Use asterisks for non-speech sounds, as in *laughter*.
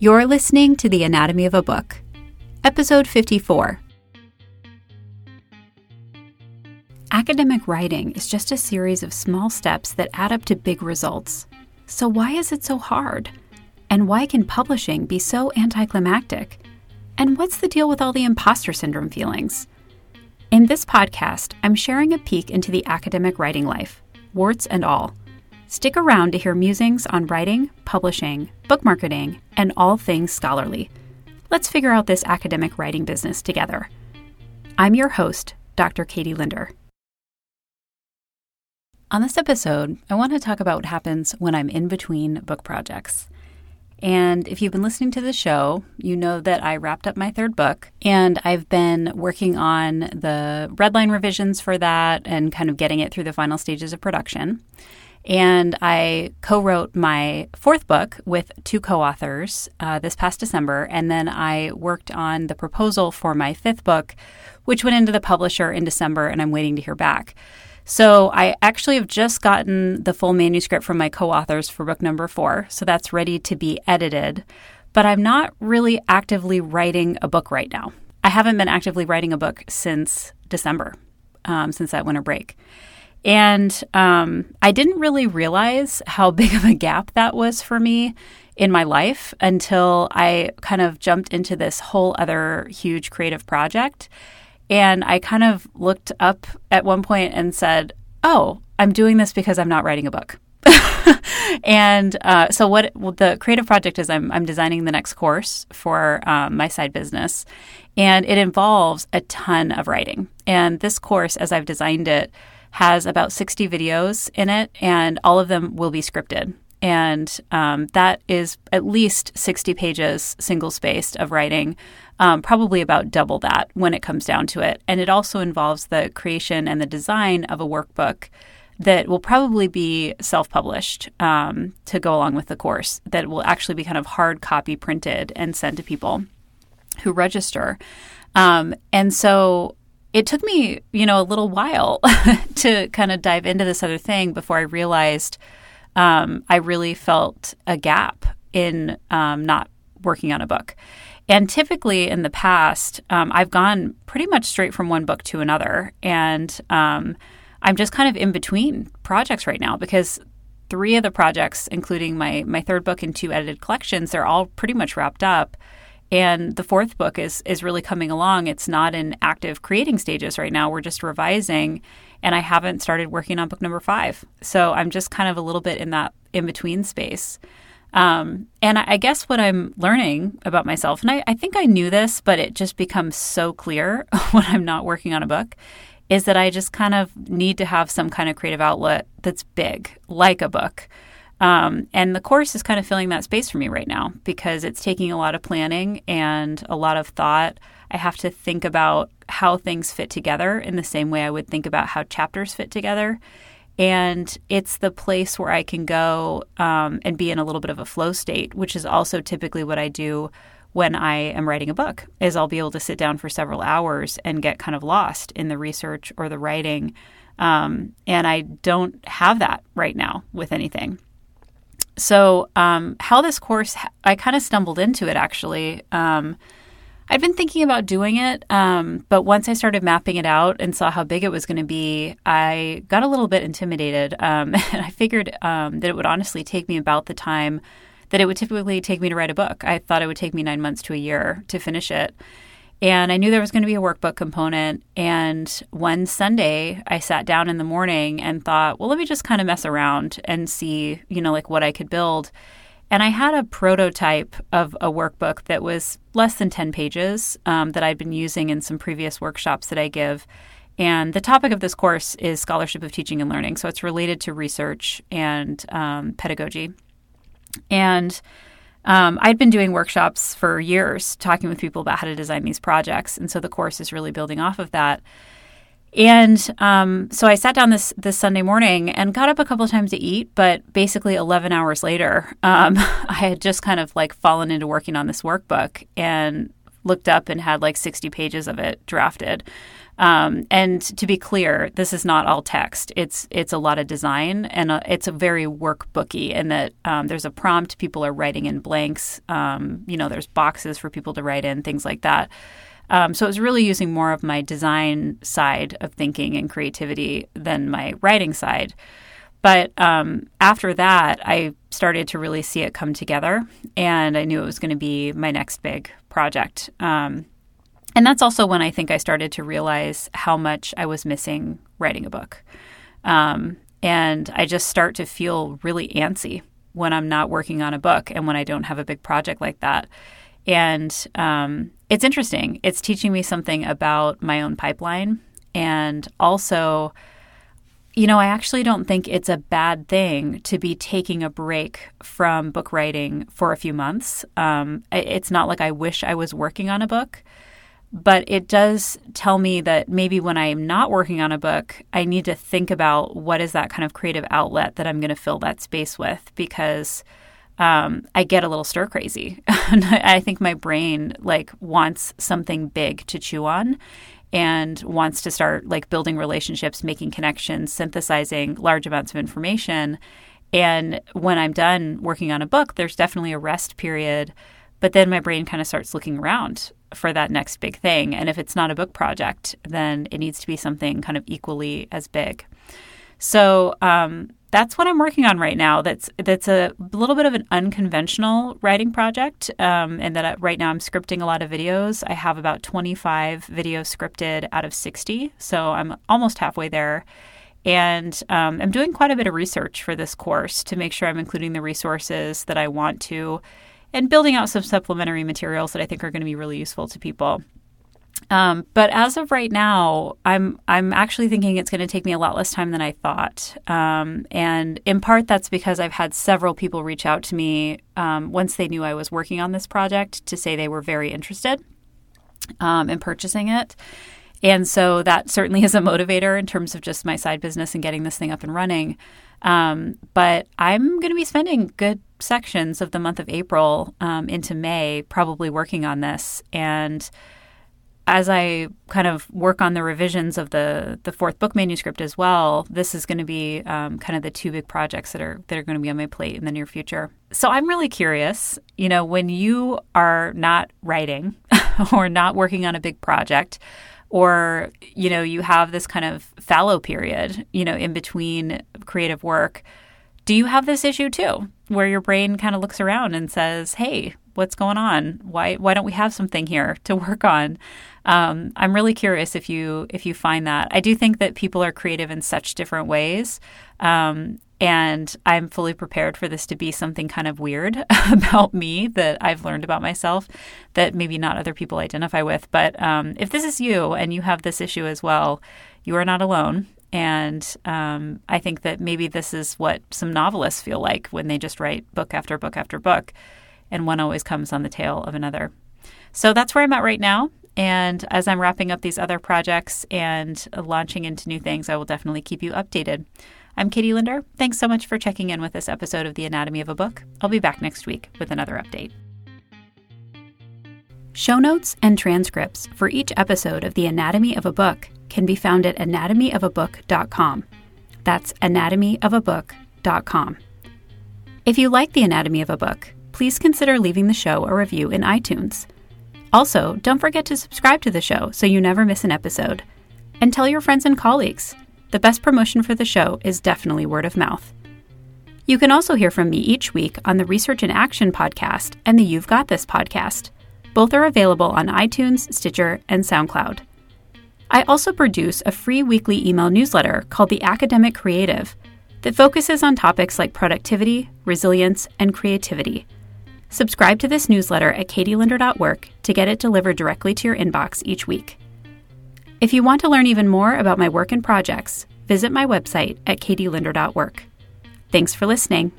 You're listening to The Anatomy of a Book, Episode 54. Academic writing is just a series of small steps that add up to big results. So, why is it so hard? And why can publishing be so anticlimactic? And what's the deal with all the imposter syndrome feelings? In this podcast, I'm sharing a peek into the academic writing life, warts and all. Stick around to hear musings on writing, publishing, book marketing, and all things scholarly. Let's figure out this academic writing business together. I'm your host, Dr. Katie Linder. On this episode, I want to talk about what happens when I'm in between book projects. And if you've been listening to the show, you know that I wrapped up my third book and I've been working on the redline revisions for that and kind of getting it through the final stages of production. And I co wrote my fourth book with two co authors uh, this past December. And then I worked on the proposal for my fifth book, which went into the publisher in December, and I'm waiting to hear back. So I actually have just gotten the full manuscript from my co authors for book number four. So that's ready to be edited. But I'm not really actively writing a book right now. I haven't been actively writing a book since December, um, since that winter break. And um, I didn't really realize how *laughs* big of a gap that was for me in my life until I kind of jumped into this whole other huge creative project. And I kind of looked up at one point and said, Oh, I'm doing this because I'm not writing a book. *laughs* and uh, so, what well, the creative project is, I'm, I'm designing the next course for um, my side business, and it involves a ton of writing. And this course, as I've designed it, has about 60 videos in it, and all of them will be scripted. And um, that is at least 60 pages single spaced of writing um, probably about double that when it comes down to it. And it also involves the creation and the design of a workbook that will probably be self published um, to go along with the course, that will actually be kind of hard copy printed and sent to people who register. Um, and so it took me, you know, a little while *laughs* to kind of dive into this other thing before I realized um, I really felt a gap in um, not working on a book. And typically in the past, um, I've gone pretty much straight from one book to another. And um, I'm just kind of in between projects right now because three of the projects, including my, my third book and two edited collections, they're all pretty much wrapped up. And the fourth book is is really coming along. It's not in active creating stages right now. We're just revising, and I haven't started working on book number five. So I'm just kind of a little bit in that in between space. Um, and I, guess what I'm learning about myself, and I, I think I knew this, but it just becomes so clear *laughs* when I'm not working on a book, is that I just kind of need to have some kind of creative outlet that's big, like a book. Um, and the course is kind of filling that space for me right now because it's taking a lot of planning and a lot of thought. I have to think about how things fit together in the same way I would think about how chapters fit together and it's the place where I can go um, and be in a little bit of a flow state, which is also typically what I do when I am writing a book. Is I'll be able to sit down for several hours and get kind of lost in the research or the writing, um, and I don't have that right now with anything. So, um, how this course, I kind of stumbled into it actually. Um, I'd been thinking about doing it, um, but once I started mapping it out and saw how big it was going to be, I got a little bit intimidated. Um, *laughs* and I figured um, that it would honestly take me about the time that it would typically take me to write a book. I thought it would take me nine months to a year to finish it. And I knew there was going to be a workbook component. And one Sunday, I sat down in the morning and thought, well, let me just kind of mess around and see, you know, like what I could build. And I had a prototype of a workbook that was less than 10 pages um, that I'd been using in some previous workshops that I give. And the topic of this course is scholarship of teaching and learning. So it's related to research and um, pedagogy. And um, I'd been doing workshops for years, talking with people about how to design these projects. And so the course is really building off of that. And um, so I sat down this this Sunday morning and got up a couple of times to eat, but basically 11 hours later, um, *laughs* I had just kind of like fallen into working on this workbook and looked up and had like 60 pages of it drafted. Um, and to be clear, this is not all text. It's it's a lot of design, and a, uh, it's a very workbooky in that um, there's a prompt. People are writing in blanks. Um, you know, there's boxes for people to write in, things like that. Um, so it was really using more of my design side of thinking and creativity than my writing side. But um, after that, I started to really see it come together, and I knew it was going to be my next big project. Um, and that's also when I think I started to realize how much I was missing writing a book. Um, and I just start to feel really antsy when I'm not working on a book and when I don't have a big project like that. And um, it's interesting. It's teaching me something about my own pipeline and also you know, I actually don't think it's a bad thing to be taking a break from book writing for a few months. Um, it's not like I wish I was working on a book, but it does tell me that maybe when I am not working on a book, I need to think about what is that kind of creative outlet that I'm going to fill that space with because um, I get a little stir crazy. *laughs* I think my brain like wants something big to chew on and wants to start like building relationships, making connections, synthesizing large amounts of information. And when I'm done working on a book, there's definitely a rest period. But then my brain kind of starts looking around for that next big thing. And if it's not a book project, then it needs to be something kind of equally as big. So um, that's what I'm working on right now. That's that's a little bit of an unconventional writing project, um, and that I, right now I'm scripting a lot of videos. I have about 25 videos scripted out of 60, so I'm almost halfway there. And um, I'm doing quite a bit of research for this course to make sure I'm including the resources that I want to, and building out some supplementary materials that I think are going to be really useful to people. Um, but as of right now, I'm I'm actually thinking it's going to take me a lot less time than I thought, um, and in part that's because I've had several people reach out to me um, once they knew I was working on this project to say they were very interested um, in purchasing it, and so that certainly is a motivator in terms of just my side business and getting this thing up and running. Um, but I'm going to be spending good sections of the month of April um, into May probably working on this. And as I kind of work on the revisions of the the fourth book manuscript as well, this is going to be um, kind of the two big projects that are that are going to be on my plate in the near future. So I'm really curious. You know, when you are not writing *laughs* or not working on a big project, or you know you have this kind of fallow period, you know, in between creative work. Do you have this issue too, where your brain kind of looks around and says, "Hey, what's going on? Why why don't we have something here to work on?" Um, I'm really curious if you if you find that. I do think that people are creative in such different ways. Um, and I'm fully prepared for this to be something kind of weird *laughs* about me that I've learned about myself that maybe not other people identify with. But um, if this is you and you have this issue as well, you are not alone. And um, I think that maybe this is what some novelists feel like when they just write book after book after book, and one always comes on the tail of another. So that's where I'm at right now. And as I'm wrapping up these other projects and launching into new things, I will definitely keep you updated. I'm Katie Linder. Thanks so much for checking in with this episode of The Anatomy of a Book. I'll be back next week with another update. Show notes and transcripts for each episode of The Anatomy of a Book can be found at anatomyofabook.com. That's anatomyofabook.com. If you like The Anatomy of a Book, please consider leaving the show a review in iTunes. Also, don't forget to subscribe to the show so you never miss an episode. And tell your friends and colleagues. The best promotion for the show is definitely word of mouth. You can also hear from me each week on the Research in Action podcast and the You've Got This podcast. Both are available on iTunes, Stitcher, and SoundCloud. I also produce a free weekly email newsletter called The Academic Creative that focuses on topics like productivity, resilience, and creativity. Subscribe to this newsletter at katielinder.work to get it delivered directly to your inbox each week. If you want to learn even more about my work and projects, visit my website at katielinder.work. Thanks for listening.